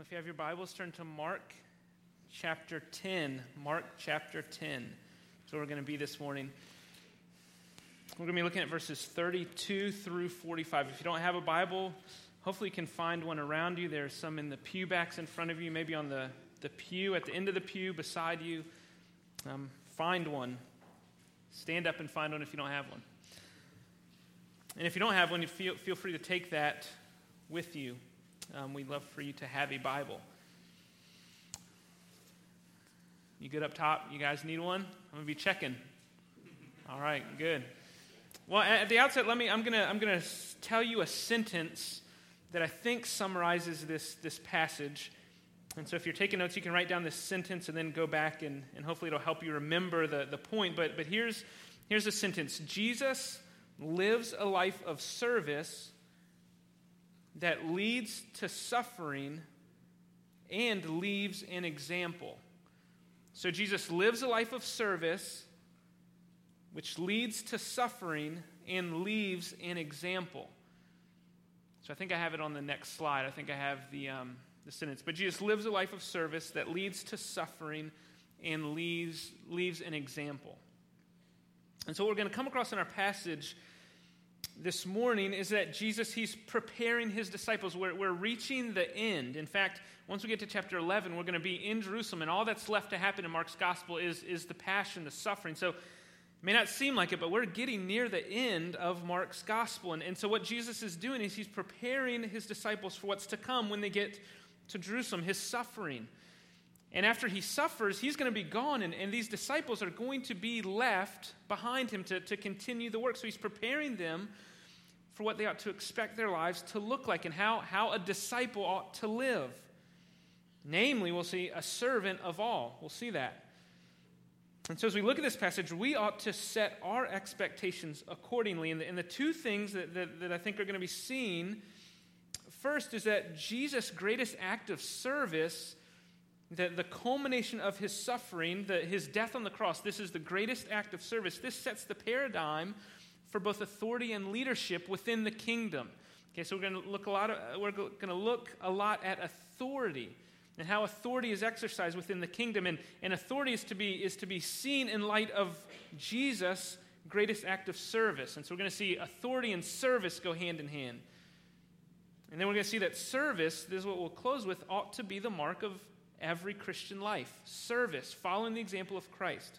If you have your Bibles, turn to Mark chapter 10. Mark chapter 10. That's where we're going to be this morning. We're going to be looking at verses 32 through 45. If you don't have a Bible, hopefully you can find one around you. There's some in the pew backs in front of you, maybe on the, the pew, at the end of the pew beside you. Um, find one. Stand up and find one if you don't have one. And if you don't have one, feel, feel free to take that with you um, we'd love for you to have a Bible. You good up top? You guys need one? I'm going to be checking. All right, good. Well, at the outset, let me, I'm going to I'm to tell you a sentence that I think summarizes this, this passage. And so if you're taking notes, you can write down this sentence and then go back, and, and hopefully it'll help you remember the, the point. But, but here's, here's a sentence Jesus lives a life of service that leads to suffering and leaves an example. So Jesus lives a life of service, which leads to suffering and leaves an example. So I think I have it on the next slide. I think I have the, um, the sentence. But Jesus lives a life of service that leads to suffering and leaves, leaves an example. And so, what we're going to come across in our passage this morning is that Jesus, he's preparing his disciples. We're, we're reaching the end. In fact, once we get to chapter 11, we're going to be in Jerusalem, and all that's left to happen in Mark's gospel is, is the passion, the suffering. So, it may not seem like it, but we're getting near the end of Mark's gospel. And, and so, what Jesus is doing is he's preparing his disciples for what's to come when they get to Jerusalem, his suffering. And after he suffers, he's going to be gone, and, and these disciples are going to be left behind him to, to continue the work. So he's preparing them for what they ought to expect their lives to look like and how, how a disciple ought to live. Namely, we'll see a servant of all. We'll see that. And so, as we look at this passage, we ought to set our expectations accordingly. And the, and the two things that, that, that I think are going to be seen first is that Jesus' greatest act of service, the, the culmination of his suffering, the, his death on the cross, this is the greatest act of service. This sets the paradigm for both authority and leadership within the kingdom. Okay, so we're going to look a lot. Of, uh, we're going to look a lot at authority and how authority is exercised within the kingdom, and, and authority is to be is to be seen in light of Jesus' greatest act of service. And so we're going to see authority and service go hand in hand. And then we're going to see that service, this is what we'll close with, ought to be the mark of every Christian life. Service, following the example of Christ.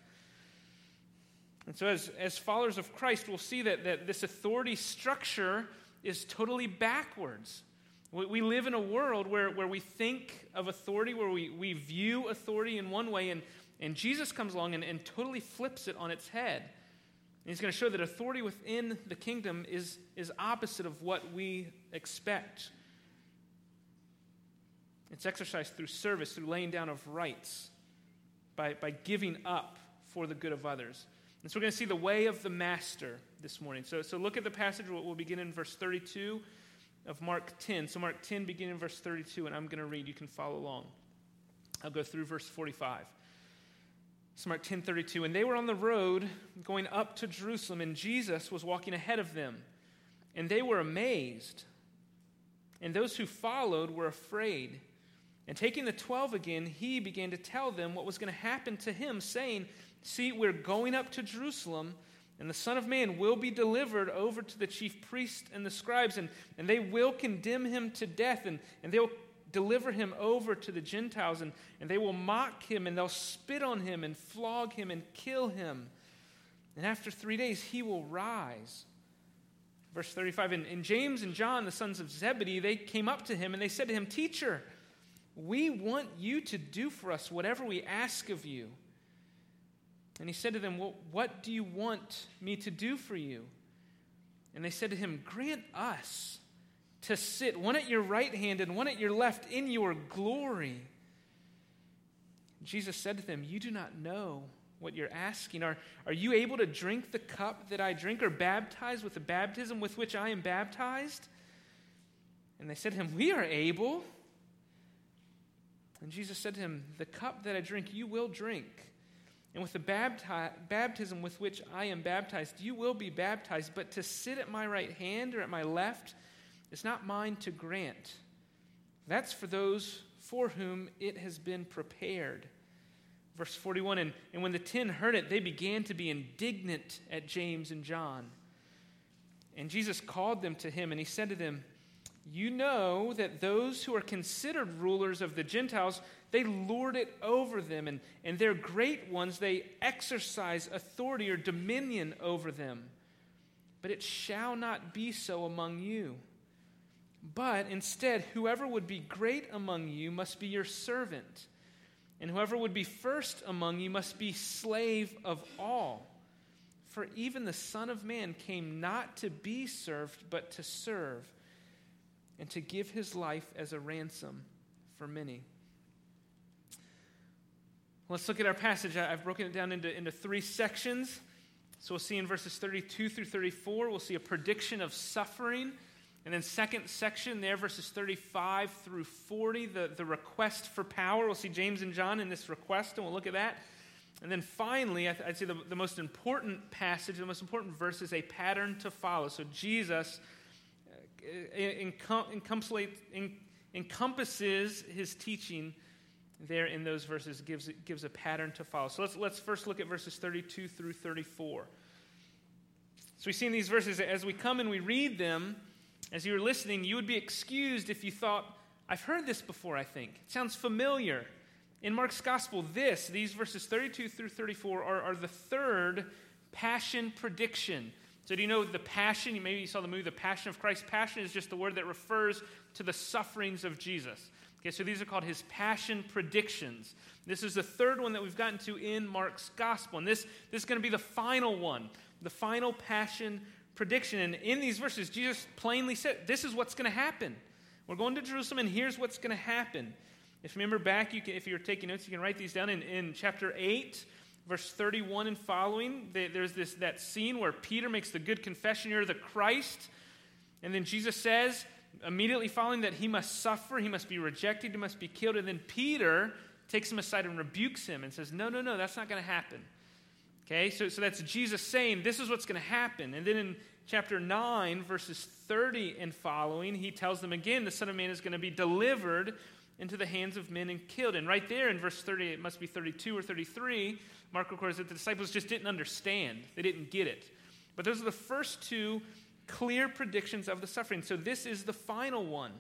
And so, as, as followers of Christ, we'll see that, that this authority structure is totally backwards. We, we live in a world where, where we think of authority, where we, we view authority in one way, and, and Jesus comes along and, and totally flips it on its head. And he's going to show that authority within the kingdom is, is opposite of what we expect. It's exercised through service, through laying down of rights, by, by giving up for the good of others. And so we're going to see the way of the master this morning. So, so look at the passage. We'll, begin in verse 32 of Mark 10. So, Mark 10, beginning in verse 32, and I'm going to read. You can follow along. I'll go through verse 45. So, Mark 10, 32. And they were on the road going up to Jerusalem, and Jesus was walking ahead of them. And they were amazed. And those who followed were afraid. And taking the twelve again, he began to tell them what was going to happen to him, saying, See, we're going up to Jerusalem, and the Son of Man will be delivered over to the chief priests and the scribes, and, and they will condemn him to death, and, and they'll deliver him over to the Gentiles, and, and they will mock him, and they'll spit on him, and flog him, and kill him. And after three days, he will rise. Verse 35 and, and James and John, the sons of Zebedee, they came up to him, and they said to him, Teacher, we want you to do for us whatever we ask of you. And he said to them, Well, what do you want me to do for you? And they said to him, Grant us to sit one at your right hand and one at your left in your glory. Jesus said to them, You do not know what you're asking. Are, are you able to drink the cup that I drink or baptize with the baptism with which I am baptized? And they said to him, We are able. And Jesus said to him, The cup that I drink, you will drink. And with the bapti- baptism with which I am baptized, you will be baptized. But to sit at my right hand or at my left is not mine to grant. That's for those for whom it has been prepared. Verse 41 and, and when the ten heard it, they began to be indignant at James and John. And Jesus called them to him, and he said to them, You know that those who are considered rulers of the Gentiles, they lord it over them, and, and their great ones, they exercise authority or dominion over them. But it shall not be so among you. But instead, whoever would be great among you must be your servant, and whoever would be first among you must be slave of all. For even the Son of Man came not to be served, but to serve, and to give his life as a ransom for many. Let's look at our passage. I've broken it down into, into three sections. So we'll see in verses 32 through 34, we'll see a prediction of suffering. And then, second section there, verses 35 through 40, the, the request for power. We'll see James and John in this request, and we'll look at that. And then finally, I'd say the, the most important passage, the most important verse is a pattern to follow. So Jesus encompasses his teaching there in those verses, gives, gives a pattern to follow. So let's, let's first look at verses 32 through 34. So we see in these verses, as we come and we read them, as you were listening, you would be excused if you thought, I've heard this before, I think. It sounds familiar. In Mark's gospel, this, these verses 32 through 34, are, are the third passion prediction. So, do you know the passion? Maybe you saw the movie The Passion of Christ. Passion is just the word that refers to the sufferings of Jesus. Okay, so these are called his passion predictions. This is the third one that we've gotten to in Mark's gospel. And this, this is going to be the final one, the final passion prediction. And in these verses, Jesus plainly said, This is what's going to happen. We're going to Jerusalem, and here's what's going to happen. If you remember back, you can, if you're taking notes, you can write these down in, in chapter 8, verse 31 and following. There's this, that scene where Peter makes the good confession, You're the Christ. And then Jesus says, immediately following that he must suffer, he must be rejected, he must be killed. And then Peter takes him aside and rebukes him and says, No, no, no, that's not going to happen. Okay, so, so that's Jesus saying, This is what's going to happen. And then in chapter 9, verses 30 and following, he tells them again, The Son of Man is going to be delivered into the hands of men and killed. And right there in verse 30, it must be 32 or 33, Mark records that the disciples just didn't understand. They didn't get it. But those are the first two clear predictions of the suffering. So this is the final one.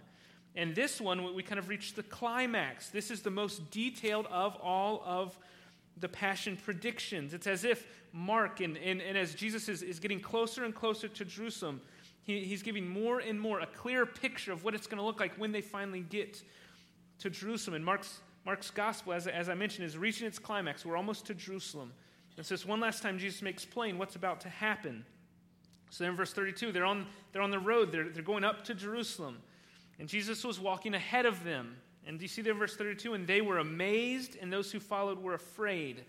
And this one, we kind of reach the climax. This is the most detailed of all of the passion predictions. It's as if Mark, and, and, and as Jesus is, is getting closer and closer to Jerusalem, he, he's giving more and more a clear picture of what it's going to look like when they finally get to Jerusalem. And Mark's, Mark's gospel, as, as I mentioned, is reaching its climax. We're almost to Jerusalem. And so, one last time, Jesus makes plain what's about to happen. So, in verse 32, they're on, they're on the road, they're, they're going up to Jerusalem. And Jesus was walking ahead of them. And do you see there verse 32? And they were amazed, and those who followed were afraid.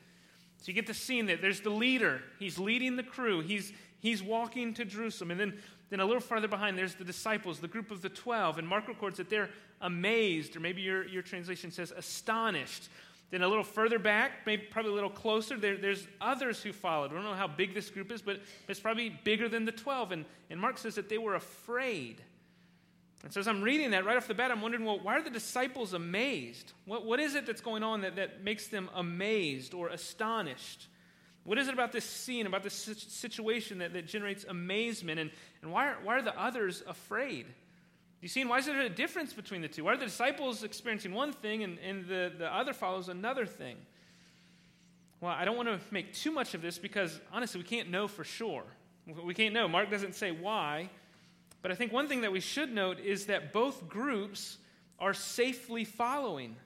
So you get the scene that there's the leader. He's leading the crew. He's, he's walking to Jerusalem. And then, then a little farther behind, there's the disciples, the group of the 12. And Mark records that they're amazed, or maybe your, your translation says astonished. Then a little further back, maybe probably a little closer, there, there's others who followed. We don't know how big this group is, but it's probably bigger than the 12. And, and Mark says that they were afraid. And so as I'm reading that right off the bat, I'm wondering, well, why are the disciples amazed? What, what is it that's going on that, that makes them amazed or astonished? What is it about this scene, about this situation that, that generates amazement? And, and why, are, why are the others afraid? you see, and why is there a difference between the two? Why are the disciples experiencing one thing and, and the, the other follows another thing? Well, I don't want to make too much of this because honestly, we can't know for sure. We can't know. Mark doesn't say why. But I think one thing that we should note is that both groups are safely following.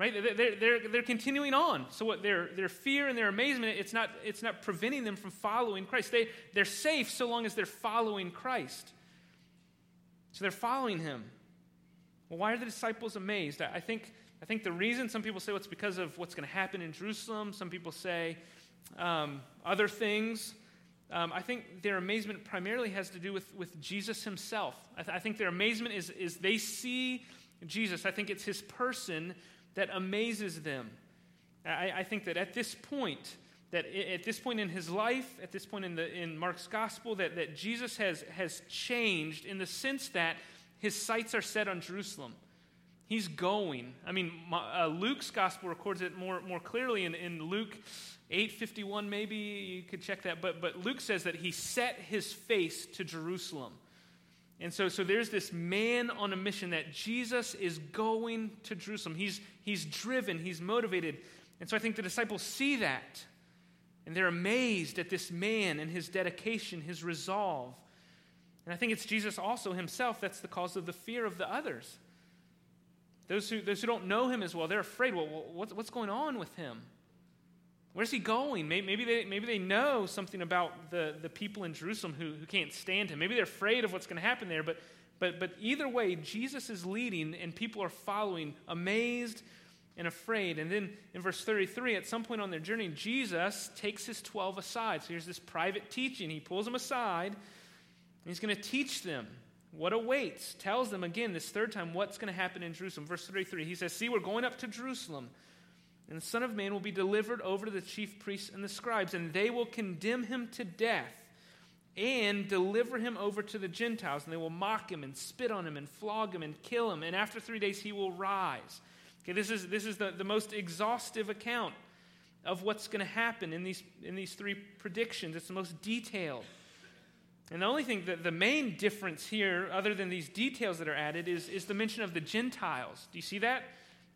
Right? They're, they're, they're continuing on. So what their, their fear and their amazement, it's not, it's not preventing them from following Christ. They, they're safe so long as they're following Christ. So they're following him. Well, why are the disciples amazed? I think, I think the reason some people say well, it's because of what's going to happen in Jerusalem. Some people say um, other things. Um, I think their amazement primarily has to do with, with Jesus himself. I, th- I, think their amazement is, is they see Jesus. I think it's his person that amazes them. I, I think that at this point, that at this point in his life, at this point in, the, in Mark's gospel, that, that Jesus has, has changed in the sense that his sights are set on Jerusalem. He's going. I mean, uh, Luke's gospel records it more, more clearly in, in Luke 8.51 maybe. You could check that. But, but Luke says that he set his face to Jerusalem. And so, so there's this man on a mission that Jesus is going to Jerusalem. He's, he's driven, he's motivated. And so I think the disciples see that. And they're amazed at this man and his dedication, his resolve. And I think it's Jesus also himself that's the cause of the fear of the others. Those who, those who don't know him as well, they're afraid. Well, what's, what's going on with him? Where's he going? Maybe they, maybe they know something about the, the people in Jerusalem who, who can't stand him. Maybe they're afraid of what's going to happen there. But, but, but either way, Jesus is leading and people are following, amazed and afraid. And then in verse 33, at some point on their journey, Jesus takes his 12 aside. So here's this private teaching. He pulls them aside and he's going to teach them what awaits. Tells them again, this third time, what's going to happen in Jerusalem. Verse 33, he says, See, we're going up to Jerusalem. And the Son of Man will be delivered over to the chief priests and the scribes, and they will condemn him to death and deliver him over to the Gentiles. And they will mock him and spit on him and flog him and kill him. And after three days, he will rise. Okay, this is, this is the, the most exhaustive account of what's going to happen in these, in these three predictions. It's the most detailed. And the only thing, that the main difference here, other than these details that are added, is, is the mention of the Gentiles. Do you see that?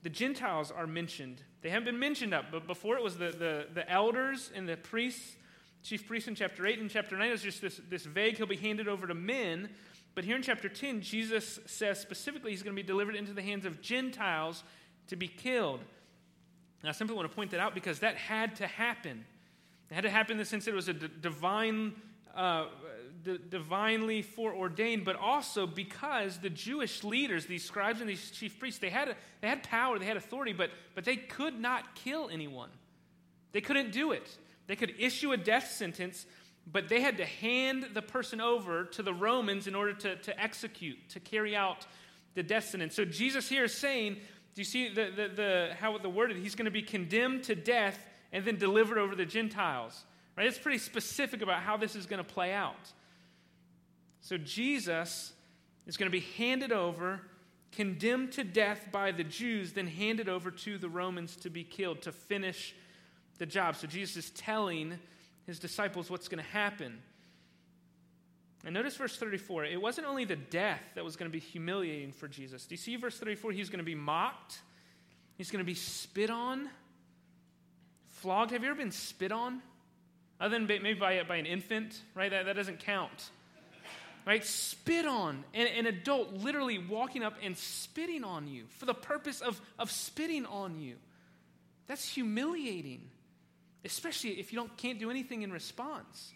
The Gentiles are mentioned they haven't been mentioned up, but before it was the, the, the elders and the priests, chief priests in chapter 8 and chapter 9. It was just this, this vague, he'll be handed over to men. But here in chapter 10, Jesus says specifically he's going to be delivered into the hands of Gentiles to be killed. And I simply want to point that out because that had to happen. It had to happen in the sense that it was a d- divine uh, d- divinely foreordained, but also because the Jewish leaders, these scribes and these chief priests, they had, a, they had power, they had authority, but, but they could not kill anyone. They couldn't do it. They could issue a death sentence, but they had to hand the person over to the Romans in order to, to execute, to carry out the death sentence. So Jesus here is saying, do you see the, the, the, how the worded? He's going to be condemned to death and then delivered over to the Gentiles. Right? It's pretty specific about how this is going to play out. So Jesus is going to be handed over, condemned to death by the Jews, then handed over to the Romans to be killed to finish the job. So Jesus is telling his disciples what's going to happen. And notice verse 34. It wasn't only the death that was going to be humiliating for Jesus. Do you see verse 34? He's going to be mocked, he's going to be spit on, flogged. Have you ever been spit on? Other than maybe by, by an infant, right? That, that doesn't count right? Spit on. An, an adult literally walking up and spitting on you for the purpose of, of spitting on you. That's humiliating, especially if you don't, can't do anything in response.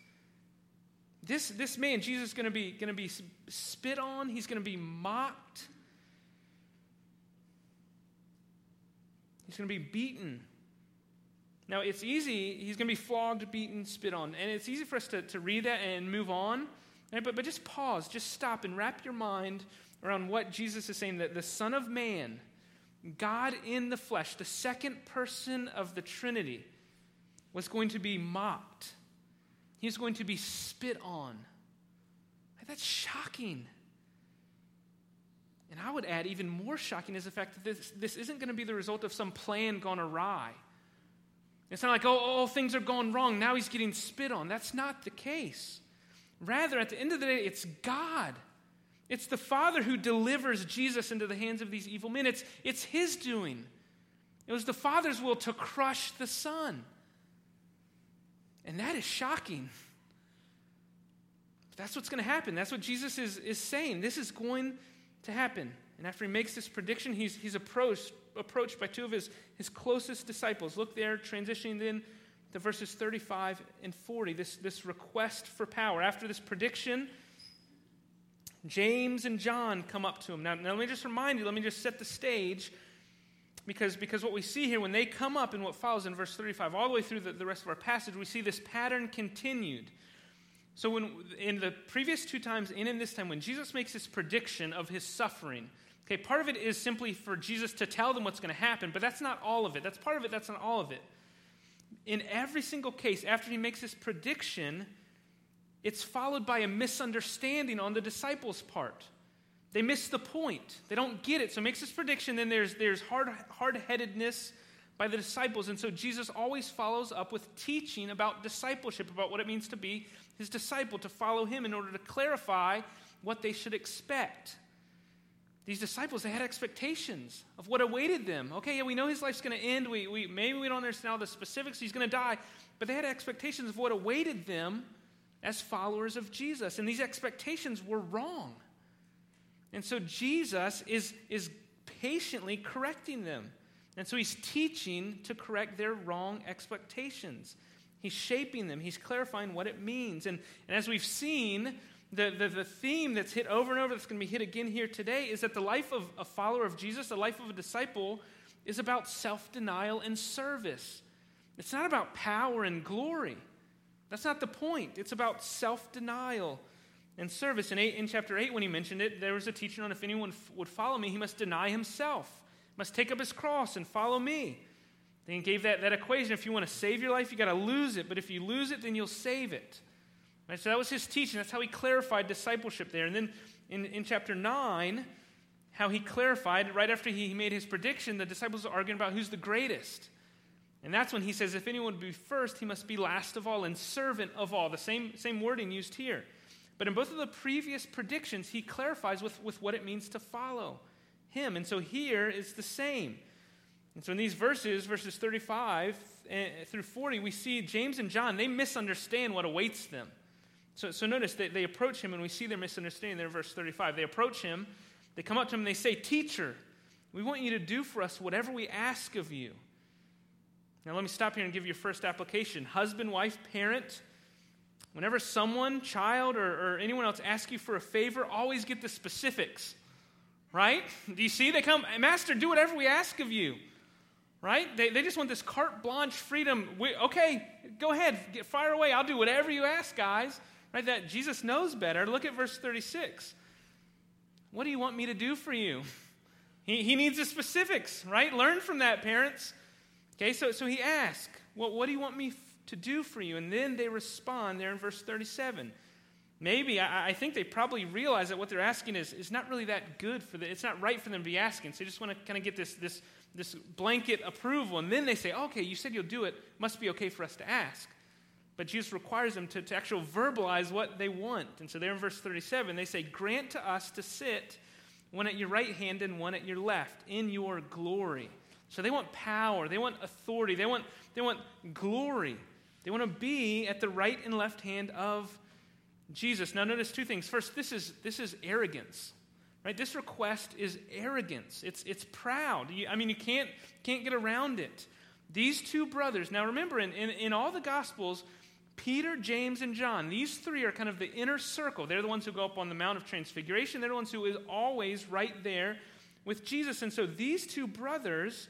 This, this man, Jesus, is going to be, to be spit on, he's going to be mocked, he's going to be beaten. Now, it's easy, he's going to be flogged, beaten, spit on. And it's easy for us to, to read that and move on. Right, but, but just pause, just stop and wrap your mind around what Jesus is saying that the Son of Man, God in the flesh, the second person of the Trinity, was going to be mocked. He's going to be spit on. That's shocking. And I would add, even more shocking is the fact that this, this isn't going to be the result of some plan gone awry. It's not like, oh, oh, things are going wrong. Now he's getting spit on. That's not the case. Rather, at the end of the day, it's God. It's the Father who delivers Jesus into the hands of these evil men. It's, it's His doing. It was the Father's will to crush the Son. And that is shocking. That's what's going to happen. That's what Jesus is, is saying. This is going to happen. And after he makes this prediction, he's, he's approached, approached by two of his, his closest disciples. Look there, transitioning then to verses 35 and 40, this, this request for power. After this prediction, James and John come up to him. Now, now, let me just remind you, let me just set the stage. Because, because what we see here, when they come up in what follows in verse 35, all the way through the, the rest of our passage, we see this pattern continued. So, when, in the previous two times and in this time, when Jesus makes this prediction of his suffering, okay, part of it is simply for Jesus to tell them what's going to happen, but that's not all of it. That's part of it, that's not all of it in every single case, after he makes this prediction, it's followed by a misunderstanding on the disciples' part. They miss the point. They don't get it. So makes this prediction. Then there's, there's hard, hard-headedness by the disciples. And so Jesus always follows up with teaching about discipleship, about what it means to be his disciple, to follow him in order to clarify what they should expect. These disciples, they had expectations of what awaited them. Okay, yeah, we know his life's going to end. We, we, maybe we don't understand all the specifics. He's going to die. But they had expectations of what awaited them as followers of Jesus. And these expectations were wrong. And so Jesus is, is patiently correcting them. And so he's teaching to correct their wrong expectations. He's shaping them, he's clarifying what it means. And, and as we've seen, the, the, the theme that's hit over and over, that's going to be hit again here today, is that the life of a follower of Jesus, the life of a disciple, is about self denial and service. It's not about power and glory. That's not the point. It's about self denial and service. In, eight, in chapter 8, when he mentioned it, there was a teaching on if anyone f- would follow me, he must deny himself, must take up his cross and follow me. Then he gave that, that equation if you want to save your life, you got to lose it. But if you lose it, then you'll save it. Right? So that was his teaching. That's how he clarified discipleship there. And then in, in chapter 9, how he clarified, right after he made his prediction, the disciples are arguing about who's the greatest. And that's when he says, if anyone would be first, he must be last of all and servant of all. The same, same wording used here. But in both of the previous predictions, he clarifies with, with what it means to follow him. And so here is the same. And so in these verses, verses 35 eh, through 40, we see James and John, they misunderstand what awaits them. So, so notice they, they approach him, and we see their misunderstanding there in verse 35. They approach him, they come up to him, and they say, Teacher, we want you to do for us whatever we ask of you. Now, let me stop here and give you your first application. Husband, wife, parent, whenever someone, child, or, or anyone else asks you for a favor, always get the specifics, right? Do you see? They come, Master, do whatever we ask of you, right? They, they just want this carte blanche freedom. We, okay, go ahead, get, fire away. I'll do whatever you ask, guys. Right? That Jesus knows better. Look at verse 36. What do you want me to do for you? He, he needs the specifics, right? Learn from that, parents. Okay, so, so he asks, well, what do you want me to do for you? And then they respond there in verse 37. Maybe, I, I think they probably realize that what they're asking is, is not really that good for them. It's not right for them to be asking. So they just want to kind of get this, this, this blanket approval. And then they say, okay, you said you'll do it. Must be okay for us to ask. But Jesus requires them to, to actually verbalize what they want. And so there in verse 37, they say, Grant to us to sit one at your right hand and one at your left in your glory. So they want power, they want authority, they want, they want glory. They want to be at the right and left hand of Jesus. Now notice two things. First, this is this is arrogance. Right? This request is arrogance. It's it's proud. You, I mean, you can't can't get around it. These two brothers, now remember, in, in, in all the Gospels, Peter, James, and John, these three are kind of the inner circle. They're the ones who go up on the Mount of Transfiguration. They're the ones who is always right there with Jesus. And so these two brothers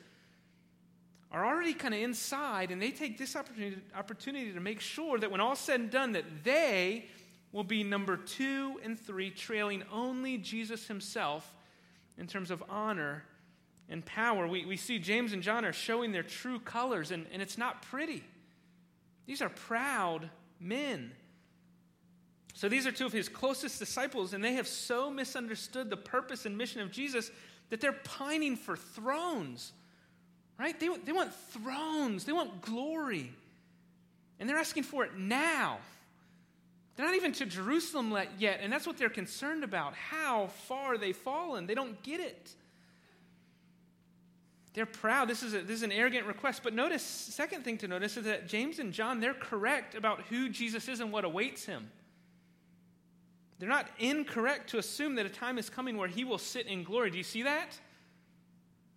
are already kind of inside, and they take this opportunity, opportunity to make sure that when all's said and done, that they will be number two and three, trailing only Jesus himself in terms of honor and power. We, we see James and John are showing their true colors, and, and it's not pretty. These are proud men. So these are two of his closest disciples, and they have so misunderstood the purpose and mission of Jesus that they're pining for thrones right? They, they want thrones, they want glory. And they're asking for it now. They're not even to Jerusalem yet, and that's what they're concerned about how far they've fallen. They don't get it. They're proud. This is, a, this is an arrogant request. But notice, second thing to notice is that James and John, they're correct about who Jesus is and what awaits him. They're not incorrect to assume that a time is coming where he will sit in glory. Do you see that?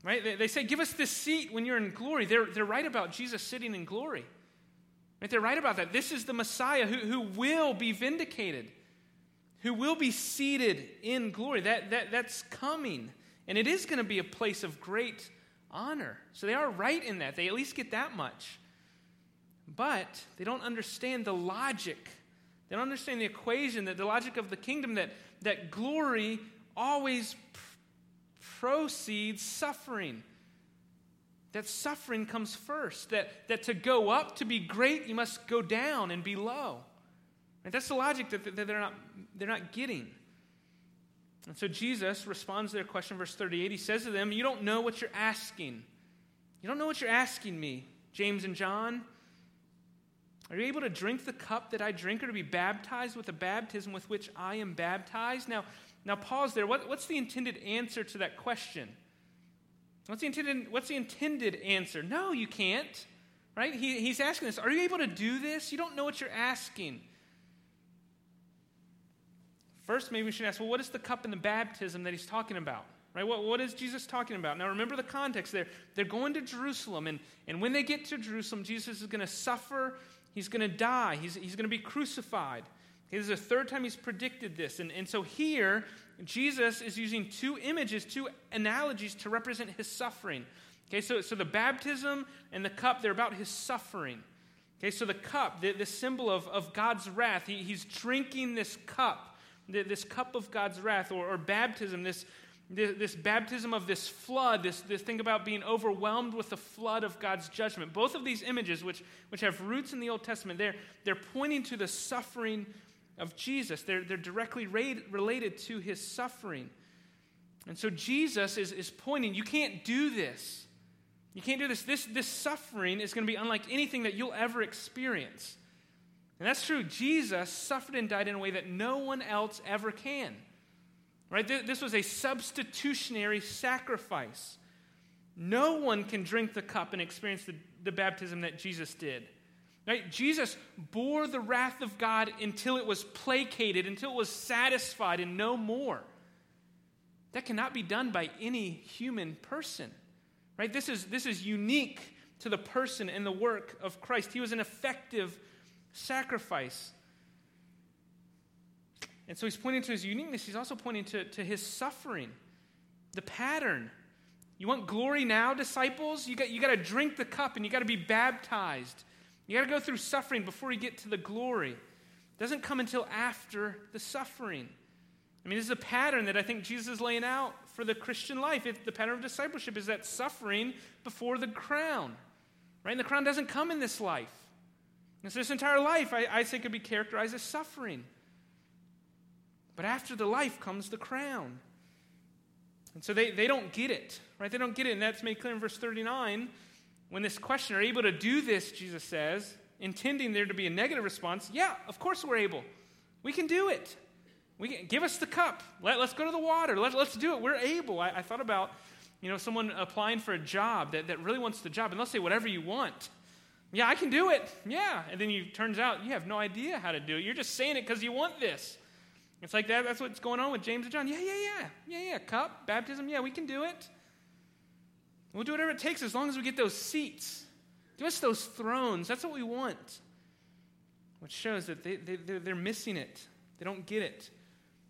Right? They, they say, Give us this seat when you're in glory. They're, they're right about Jesus sitting in glory. Right? They're right about that. This is the Messiah who, who will be vindicated, who will be seated in glory. That, that, that's coming. And it is going to be a place of great honor. So they are right in that. They at least get that much. But they don't understand the logic. They don't understand the equation, that the logic of the kingdom that, that glory always proceeds suffering. That suffering comes first. That, that to go up, to be great, you must go down and be low. That's the logic that, that they're, not, they're not getting. And so Jesus responds to their question, verse 38. He says to them, You don't know what you're asking. You don't know what you're asking me, James and John. Are you able to drink the cup that I drink or to be baptized with the baptism with which I am baptized? Now, now pause there. What, what's the intended answer to that question? What's the intended, what's the intended answer? No, you can't. Right? He, he's asking this. Are you able to do this? You don't know what you're asking. First, maybe we should ask, well, what is the cup and the baptism that he's talking about? Right? What, what is Jesus talking about? Now, remember the context there. They're going to Jerusalem, and, and when they get to Jerusalem, Jesus is going to suffer. He's going to die. He's, he's going to be crucified. Okay, this is the third time he's predicted this. And, and so here, Jesus is using two images, two analogies to represent his suffering. Okay, so, so the baptism and the cup, they're about his suffering. Okay, so the cup, the, the symbol of, of God's wrath, he, he's drinking this cup, this cup of God's wrath, or, or baptism, this, this baptism of this flood, this, this thing about being overwhelmed with the flood of God's judgment. Both of these images, which, which have roots in the Old Testament, they're, they're pointing to the suffering of Jesus. They're, they're directly related to his suffering. And so Jesus is, is pointing, you can't do this. You can't do this. This, this suffering is going to be unlike anything that you'll ever experience. And that's true. Jesus suffered and died in a way that no one else ever can. Right? This was a substitutionary sacrifice. No one can drink the cup and experience the, the baptism that Jesus did. Right? Jesus bore the wrath of God until it was placated, until it was satisfied, and no more. That cannot be done by any human person. Right? This is, this is unique to the person and the work of Christ. He was an effective sacrifice. And so he's pointing to his uniqueness. He's also pointing to, to his suffering, the pattern. You want glory now, disciples? You got, you got to drink the cup and you got to be baptized. You got to go through suffering before you get to the glory. It doesn't come until after the suffering. I mean, this is a pattern that I think Jesus is laying out for the Christian life. It, the pattern of discipleship is that suffering before the crown. Right? And the crown doesn't come in this life. And so this entire life, I, I say, could be characterized as suffering. But after the life comes the crown. And so they, they don't get it, right? They don't get it. And that's made clear in verse 39. When this question, are able to do this, Jesus says, intending there to be a negative response, yeah, of course we're able. We can do it. We can, give us the cup. Let, us go to the water. Let, let's do it. We're able. I, I, thought about, you know, someone applying for a job that, that really wants the job, and they'll say whatever you want. Yeah, I can do it. Yeah. And then you turns out you have no idea how to do it. You're just saying it because you want this. It's like that. That's what's going on with James and John. Yeah, yeah, yeah. Yeah, yeah. Cup, baptism. Yeah, we can do it. We'll do whatever it takes as long as we get those seats. Give us those thrones. That's what we want. Which shows that they, they, they're missing it. They don't get it.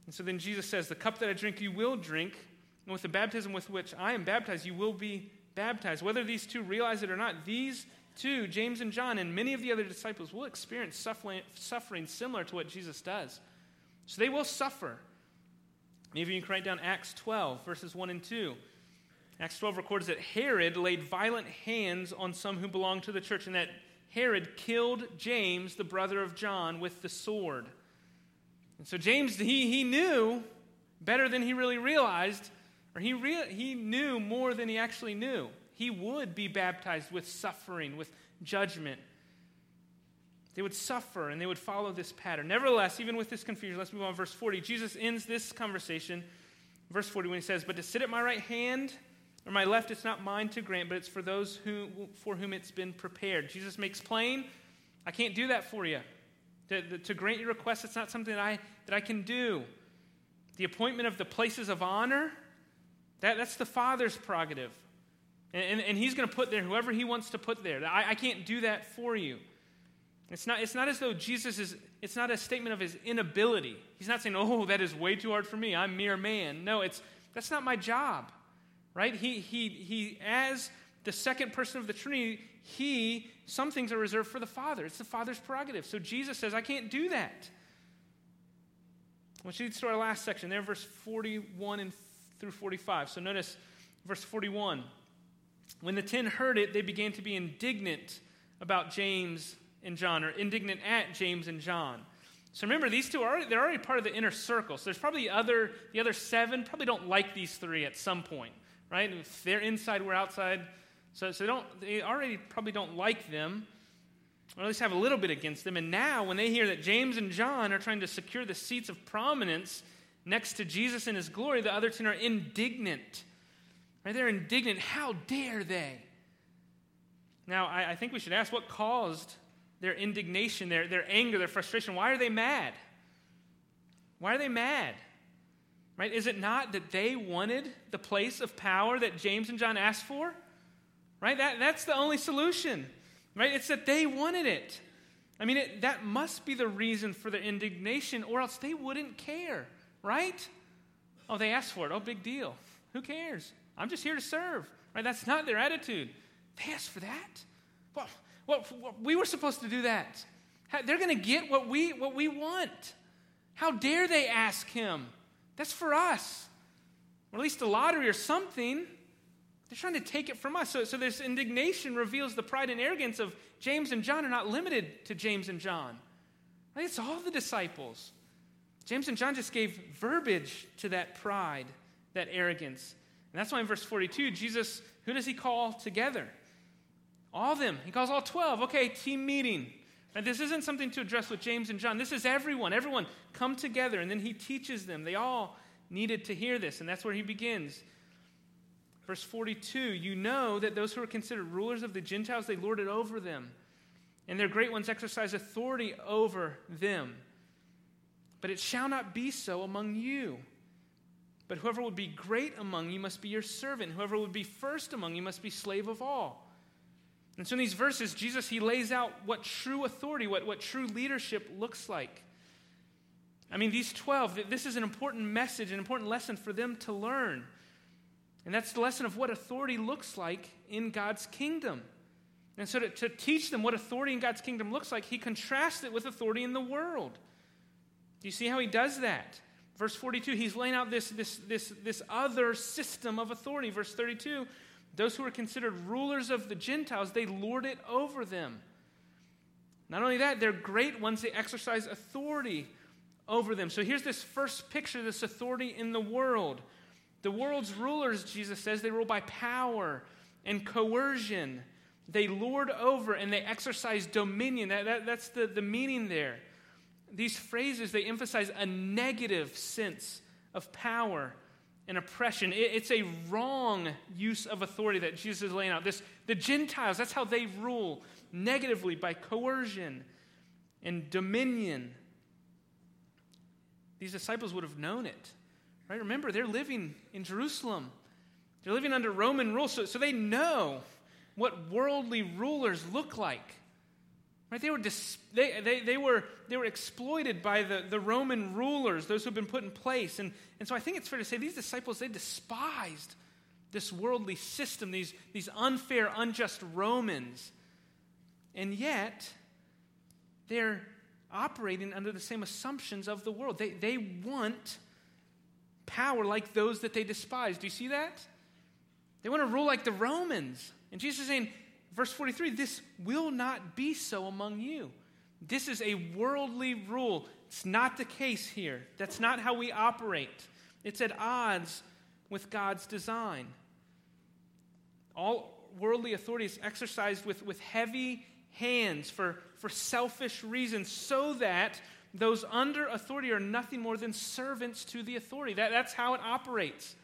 And so then Jesus says, The cup that I drink, you will drink. And with the baptism with which I am baptized, you will be baptized. Whether these two realize it or not, these two, James and John, and many of the other disciples, will experience suffering, suffering similar to what Jesus does. So they will suffer. Maybe you can write down Acts 12, verses 1 and 2. Acts 12 records that Herod laid violent hands on some who belonged to the church, and that Herod killed James, the brother of John, with the sword. And so James, he, he knew better than he really realized, or he, re- he knew more than he actually knew. He would be baptized with suffering, with judgment. They would suffer and they would follow this pattern. Nevertheless, even with this confusion, let's move on. To verse 40. Jesus ends this conversation, verse 40, when he says, But to sit at my right hand or my left, it's not mine to grant, but it's for those who, for whom it's been prepared. Jesus makes plain, I can't do that for you. To, to grant your request, it's not something that I, that I can do. The appointment of the places of honor, that, that's the Father's prerogative. And, and, and He's going to put there whoever He wants to put there. I, I can't do that for you. It's not, it's not as though Jesus is, it's not a statement of his inability. He's not saying, oh, that is way too hard for me. I'm mere man. No, it's, that's not my job, right? He, he, he, as the second person of the Trinity, he, some things are reserved for the Father. It's the Father's prerogative. So Jesus says, I can't do that. Which leads to our last section there, verse 41 and through 45. So notice verse 41. When the ten heard it, they began to be indignant about James and John, or indignant at James and John. So remember, these two are they're already part of the inner circle. So there's probably other, the other seven probably don't like these three at some point, right? If they're inside, we're outside. So, so they, don't, they already probably don't like them, or at least have a little bit against them. And now, when they hear that James and John are trying to secure the seats of prominence next to Jesus in his glory, the other ten are indignant. Right? They're indignant. How dare they? Now, I, I think we should ask what caused their indignation, their, their anger, their frustration. Why are they mad? Why are they mad? Right? Is it not that they wanted the place of power that James and John asked for? Right? That, that's the only solution. Right? It's that they wanted it. I mean, it, that must be the reason for their indignation, or else they wouldn't care. Right? Oh, they asked for it. Oh, big deal. Who cares? I'm just here to serve. Right? That's not their attitude. They asked for that. Well, well, we were supposed to do that. They're going to get what we, what we want. How dare they ask him? That's for us. Or at least a lottery or something. They're trying to take it from us. So, so this indignation reveals the pride and arrogance of James and John are not limited to James and John. Right? It's all the disciples. James and John just gave verbiage to that pride, that arrogance. And that's why in verse 42, Jesus, who does he call together? All of them. He calls all 12. Okay, team meeting. And this isn't something to address with James and John. This is everyone. Everyone come together. And then he teaches them. They all needed to hear this. And that's where he begins. Verse 42 You know that those who are considered rulers of the Gentiles, they lord it over them. And their great ones exercise authority over them. But it shall not be so among you. But whoever would be great among you must be your servant. Whoever would be first among you must be slave of all. And so in these verses, Jesus, he lays out what true authority, what, what true leadership looks like. I mean, these 12, this is an important message, an important lesson for them to learn. And that's the lesson of what authority looks like in God's kingdom. And so, to, to, teach them what authority in God's kingdom looks like, he contrasts it with authority in the world. Do you see how he does that? Verse 42, he's laying out this, this, this, this other system of authority. Verse 32, those who are considered rulers of the Gentiles, they lord it over them. Not only that, they're great ones, they exercise authority over them. So here's this first picture this authority in the world. The world's rulers, Jesus says, they rule by power and coercion. They lord over and they exercise dominion. That, that, that's the, the meaning there. These phrases, they emphasize a negative sense of power and oppression. it's a wrong use of authority that Jesus is laying out. This, the Gentiles, that's how they rule negatively by coercion and dominion. These disciples would have known it. Right? Remember, they're living in Jerusalem. They're living under Roman rule, so, so they know what worldly rulers look like. Right? They, were dis- they, they, they, were, they were exploited by the, the Roman rulers, those who had been put in place. And, and so I think it's fair to say these disciples, they despised this worldly system, these, these unfair, unjust Romans. And yet, they're operating under the same assumptions of the world. They, they want power like those that they despise. Do you see that? They want to rule like the Romans. And Jesus is saying, verse 43 this will not be so among you. This is a worldly rule. It's not the case here. That's not how we operate. It's at odds with God's design. All worldly authority is exercised with, with heavy hands for, for selfish reasons so that those under authority are nothing more than servants to the authority. That, that's how it operates.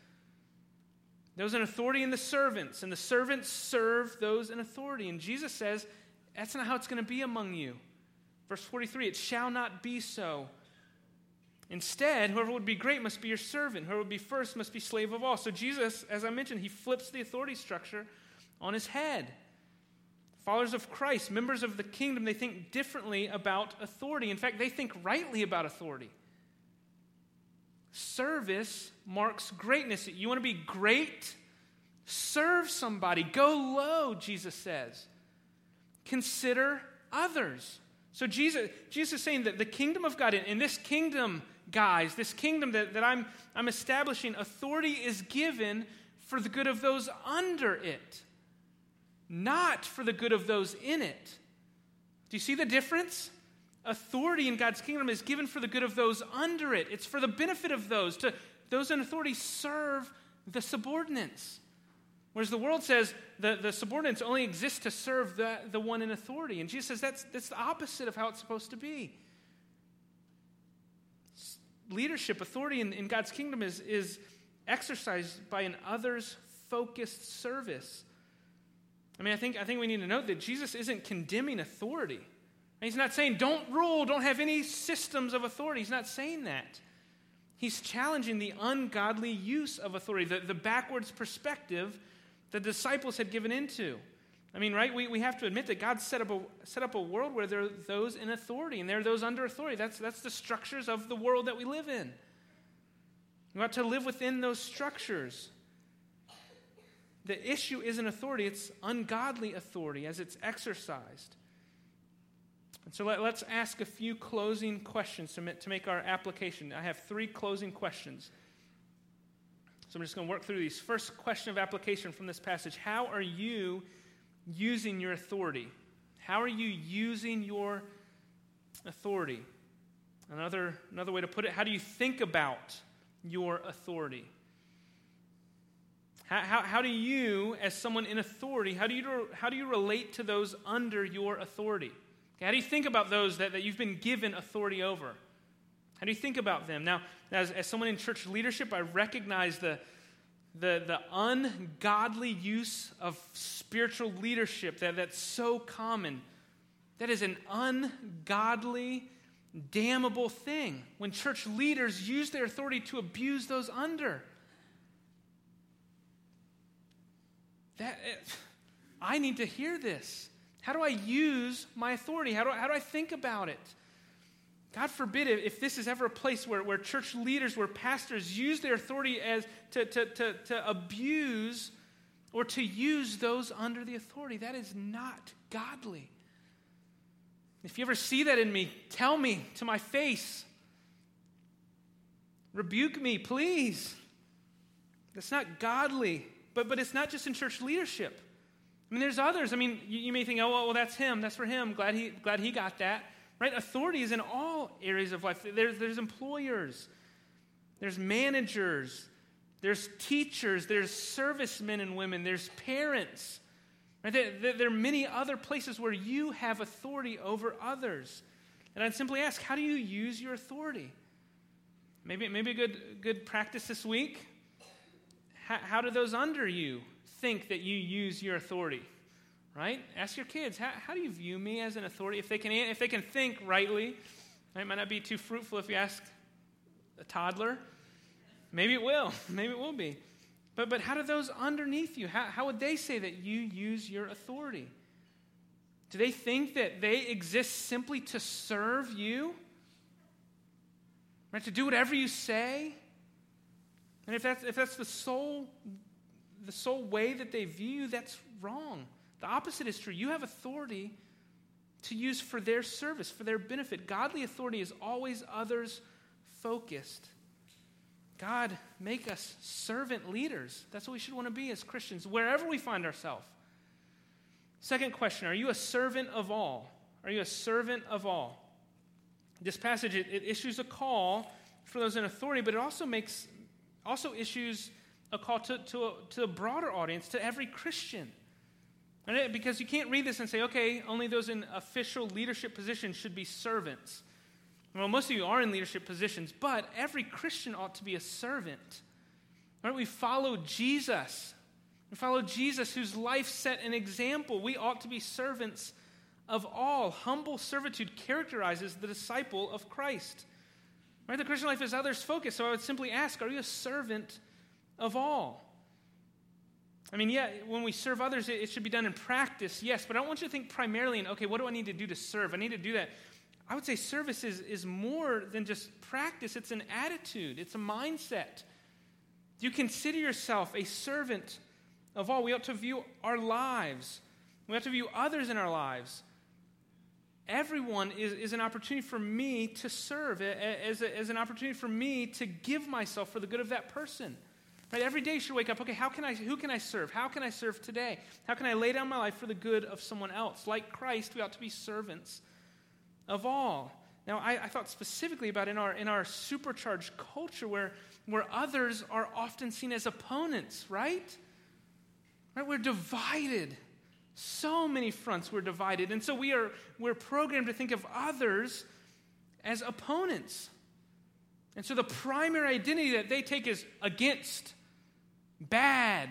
There's an authority in the servants, and the servants serve those in authority. And Jesus says, that's not how it's going to be among you. Verse 43 it shall not be so. Instead, whoever would be great must be your servant. Whoever would be first must be slave of all. So, Jesus, as I mentioned, he flips the authority structure on his head. Followers of Christ, members of the kingdom, they think differently about authority. In fact, they think rightly about authority. Service marks greatness. You want to be great? Serve somebody. Go low, Jesus says. Consider others. So Jesus, Jesus is saying that the kingdom of God, in this kingdom, guys, this kingdom that, that I'm, I'm establishing, authority is given for the good of those under it, not for the good of those in it. Do you see the difference? Authority in God's kingdom is given for the good of those under it. It's for the benefit of those. To those in authority serve the subordinates. Whereas the world says the, the subordinates only exist to serve the, the one in authority. And Jesus says that's, that's the opposite of how it's supposed to be. Leadership, authority in, in God's kingdom is, is exercised by an others focused service. I mean, I think, I think we need to note that Jesus isn't condemning authority. He's not saying, don't rule, don't have any systems of authority. He's not saying that. He's challenging the ungodly use of authority, the, the backwards perspective that the disciples had given into. I mean, right? We, we have to admit that God set up, a, set up a world where there are those in authority and there are those under authority. That's, that's the structures of the world that we live in. We ought to live within those structures. The issue isn't authority, it's ungodly authority as it's exercised. And so let, us ask a few closing questions to, to make our application. I have three closing questions. So I'm just going to work through these. First question of application from this passage How are you using your authority? How are you using your authority? Another, another way to put it, how do you think about your authority? How, how, how do you, as someone in authority, how do you, how do you relate to those under your authority? How do you think about those that, that you've been given authority over? How do you think about them? Now, as, as someone in church leadership, I recognize the, the, the ungodly use of spiritual leadership that, that's so common. That is an ungodly, damnable thing when church leaders use their authority to abuse those under. That, eh, I need to hear this. How do I use my authority? How do I, how do I think about it? God forbid if this is ever a place where, where church leaders, where pastors use their authority as to, to, to, to abuse or to use those under the authority. That is not godly. If you ever see that in me, tell me to my face. Rebuke me, please. That's not godly. But, but it's not just in church leadership. I mean, there's others. I mean, you, you may think, oh, well, well, that's him. That's for him. Glad he, glad he got that. Right? Authority is in all areas of life. There's, there's employers, there's managers, there's teachers, there's servicemen and women, there's parents. Right? There, there, are many other places where you have authority over others. And I'd simply ask, how do you use your authority? Maybe, maybe a good, good practice this week. How, how do those under you think that you use your authority? Right? Ask your kids, how, how do you view me as an authority? If they can, if they can think rightly, it might not be too fruitful if you ask a toddler. Maybe it will. Maybe it will be. But, but how do those underneath you, how, how would they say that you use your authority? Do they think that they exist simply to serve you? Right? To do whatever you say? And if that's, if that's the sole the sole way that they view you, that's wrong. The opposite is true. You have authority to use for their service, for their benefit. Godly authority is always others focused. God, make us servant leaders. That's what we should want to be as Christians, wherever we find ourselves. Second question Are you a servant of all? Are you a servant of all? This passage, it, it issues a call for those in authority, but it also makes, also issues a call to, to, a, to a broader audience, to every Christian. Because you can't read this and say, okay, only those in official leadership positions should be servants. Well, most of you are in leadership positions, but every Christian ought to be a servant. Right? We follow Jesus. We follow Jesus, whose life set an example. We ought to be servants of all. Humble servitude characterizes the disciple of Christ. Right? The Christian life is others focused. So I would simply ask, are you a servant of all. I mean, yeah, when we serve others, it, should be done in practice, yes, but I don't want you to think primarily in, okay, what do I need to do to serve? I need to do that. I would say service is, is more than just practice, it's an attitude, it's a mindset. Do you consider yourself a servant of all? We ought to view our lives, we ought to view others in our lives. Everyone is, is an opportunity for me to serve, as, a, as an opportunity for me to give myself for the good of that person. Right? Every day you should wake up, okay, how can I, who can I serve? How can I serve today? How can I lay down my life for the good of someone else? Like Christ, we ought to be servants of all. Now, I, I, thought specifically about in our, in our supercharged culture where, where others are often seen as opponents, right? Right? We're divided. So many fronts we're divided. And so we are we're programmed to think of others as opponents. And so the primary identity that they take is against, bad.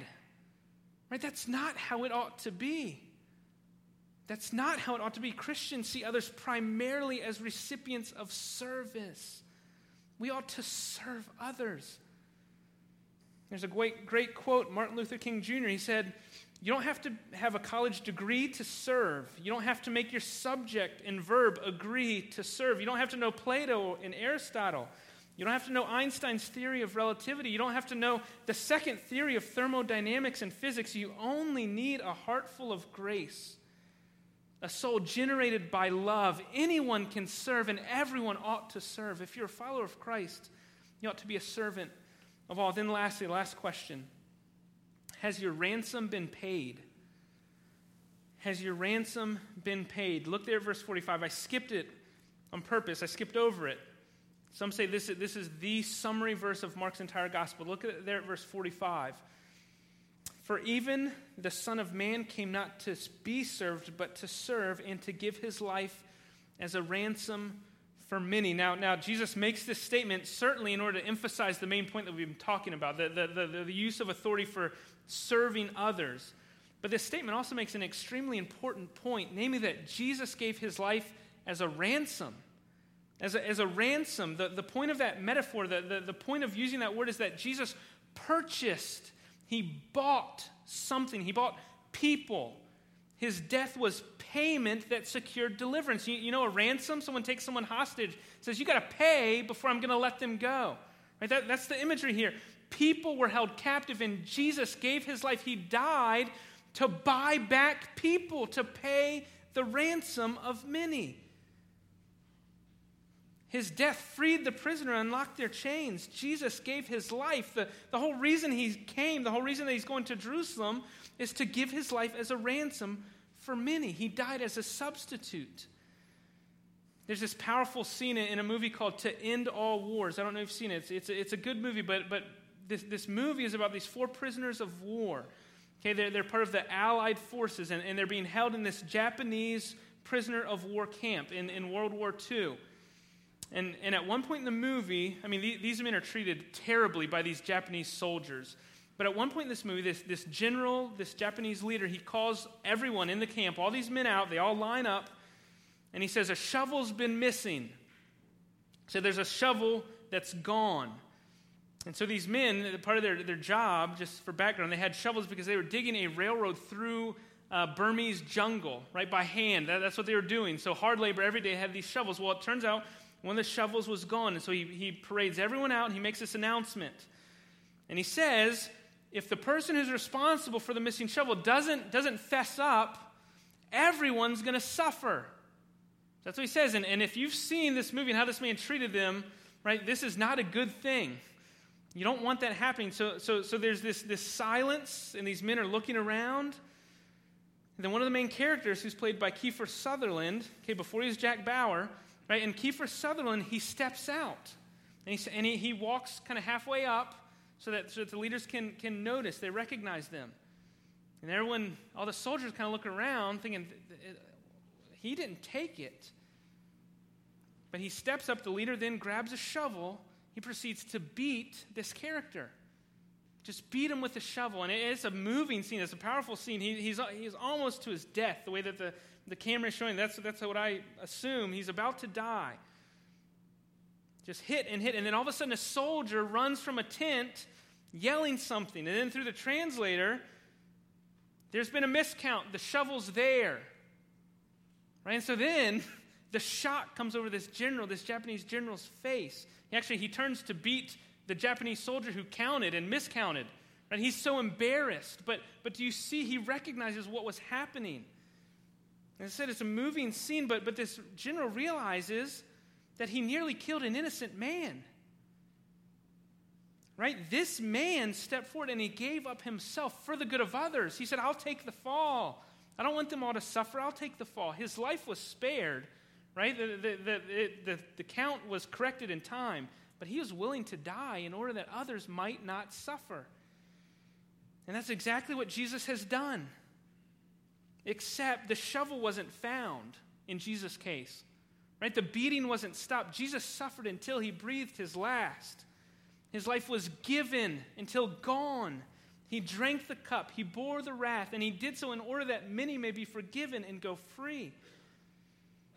Right? That's not how it ought to be. That's not how it ought to be. Christians see others primarily as recipients of service. We ought to serve others. There's a great, great quote, Martin Luther King Jr. He said, You don't have to have a college degree to serve. You don't have to make your subject and verb agree to serve. You don't have to know Plato and Aristotle. You don't have to know Einstein's theory of relativity. You don't have to know the second theory of thermodynamics and physics. You only need a heart full of grace, a soul generated by love. Anyone can serve, and everyone ought to serve. If you're a follower of Christ, you ought to be a servant of all. Then, lastly, last question Has your ransom been paid? Has your ransom been paid? Look there verse 45. I skipped it on purpose, I skipped over it. Some say this, this is the summary verse of Mark's entire gospel. Look at it there at verse 45. For even the Son of Man came not to be served, but to serve and to give his life as a ransom for many. Now, now Jesus makes this statement certainly in order to emphasize the main point that we've been talking about the, the, the, the use of authority for serving others. But this statement also makes an extremely important point, namely that Jesus gave his life as a ransom as a, as a ransom. The, the point of that metaphor, the, the, the point of using that word is that Jesus purchased, he bought something, he bought people. His death was payment that secured deliverance. You, you know, a ransom, someone takes someone hostage, says, You got to pay before I'm going to let them go. Right? That, that's the imagery here. People were held captive, and Jesus gave his life. He died to buy back people, to pay the ransom of many. His death freed the prisoner, unlocked their chains. Jesus gave his life. The, the whole reason he came, the whole reason that he's going to Jerusalem, is to give his life as a ransom for many. He died as a substitute. There's this powerful scene in a movie called To End All Wars. I don't know if you've seen it. It's, it's, a, it's a good movie, but, but this, this movie is about these four prisoners of war. Okay, they're, they're part of the Allied forces, and, and they're being held in this Japanese prisoner of war camp in, in World War II. And, and at one point in the movie, I mean, these, these men are treated terribly by these Japanese soldiers. But at one point in this movie, this, this general, this Japanese leader, he calls everyone in the camp, all these men out, they all line up, and he says, A shovel's been missing. So there's a shovel that's gone. And so these men, part of their, their job, just for background, they had shovels because they were digging a railroad through uh, Burmese jungle, right, by hand. That, that's what they were doing. So hard labor every day had these shovels. Well, it turns out one of the shovels was gone. And so he, he parades everyone out and he makes this announcement. And he says, if the person who's responsible for the missing shovel doesn't, doesn't fess up, everyone's going to suffer. That's what he says. And, and if you've seen this movie and how this man treated them, right, this is not a good thing. You don't want that happening. So, so, so there's this, this silence, and these men are looking around. And then one of the main characters, who's played by Kiefer Sutherland, okay, before he was Jack Bauer, Right? And Kiefer Sutherland, he steps out. And he, and he, he walks kind of halfway up so that, so that the leaders can, can notice, they recognize them. And everyone, all the soldiers kind of look around thinking, he didn't take it. But he steps up, the leader then grabs a shovel, he proceeds to beat this character. Just beat him with a shovel. And it's a moving scene, it's a powerful scene. He, he's, he's almost to his death, the way that the, the camera is showing. That's, that's what I assume. He's about to die. Just hit and hit. And then all of a sudden, a soldier runs from a tent yelling something. And then through the translator, there's been a miscount. The shovel's there. Right? And so then the shock comes over this general, this Japanese general's face. He actually, he turns to beat the Japanese soldier who counted and miscounted. Right? He's so embarrassed. But, but do you see? He recognizes what was happening. As I said, it's a moving scene, but, but this general realizes that he nearly killed an innocent man. Right? This man stepped forward and he gave up himself for the good of others. He said, I'll take the fall. I don't want them all to suffer. I'll take the fall. His life was spared, right? The, the, the, the, the count was corrected in time, but he was willing to die in order that others might not suffer. And that's exactly what Jesus has done. Except the shovel wasn't found in Jesus' case. Right? The beating wasn't stopped. Jesus suffered until he breathed his last. His life was given until gone. He drank the cup, he bore the wrath, and he did so in order that many may be forgiven and go free.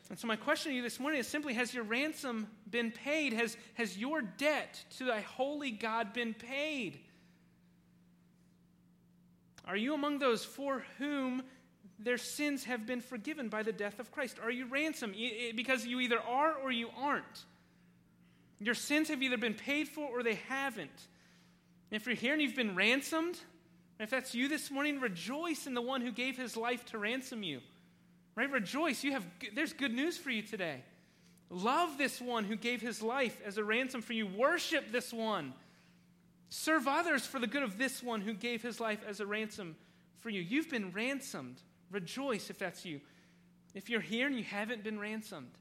And so, my question to you this morning is simply Has your ransom been paid? Has, has your debt to thy holy God been paid? Are you among those for whom their sins have been forgiven by the death of Christ? Are you ransomed? Because you either are or you aren't. Your sins have either been paid for or they haven't. If you're here and you've been ransomed, if that's you this morning, rejoice in the one who gave his life to ransom you. Right? Rejoice. You have there's good news for you today. Love this one who gave his life as a ransom for you. Worship this one. Serve others for the good of this one who gave his life as a ransom for you. You've been ransomed. Rejoice if that's you. If you're here and you haven't been ransomed,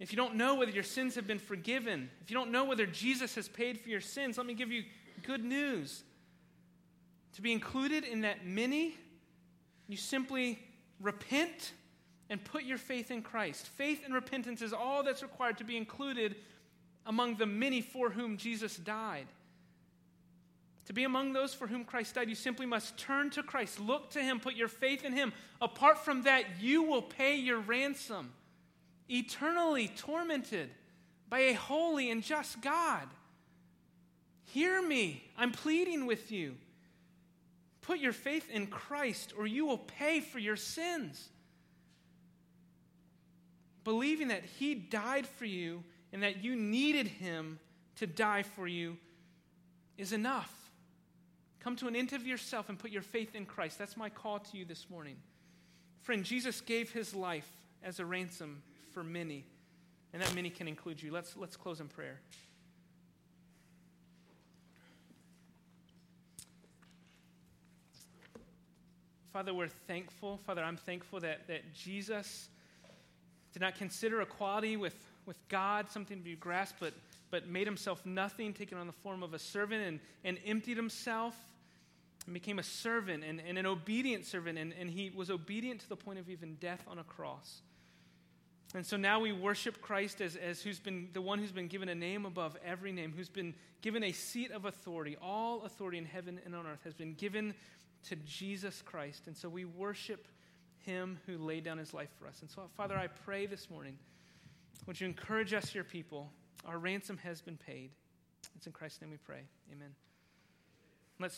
if you don't know whether your sins have been forgiven, if you don't know whether Jesus has paid for your sins, let me give you good news. To be included in that many, you simply repent and put your faith in Christ. Faith and repentance is all that's required to be included among the many for whom Jesus died. To be among those for whom Christ died, you simply must turn to Christ, look to Him, put your faith in Him. Apart from that, you will pay your ransom, eternally tormented by a holy and just God. Hear me, I'm pleading with you. Put your faith in Christ, or you will pay for your sins. Believing that He died for you and that you needed Him to die for you is enough. Come to an end of yourself and put your faith in Christ. That's my call to you this morning. Friend, Jesus gave His life as a ransom for many, and that many can include you. Let's, let's close in prayer. Father, we're thankful. Father, I'm thankful that, that Jesus did not consider equality with, with God something to be grasped, but, but made himself nothing, taking on the form of a servant, and, and emptied himself and became a servant and, and an obedient servant. And, and he was obedient to the point of even death on a cross. And so now we worship Christ as, as who's been the one who's been given a name above every name, who's been given a seat of authority. All authority in heaven and on earth has been given to Jesus Christ. And so we worship him who laid down his life for us. And so, Father, I pray this morning, would you encourage us, your people? Our ransom has been paid. It's in Christ's name we pray. Amen. Let's sing.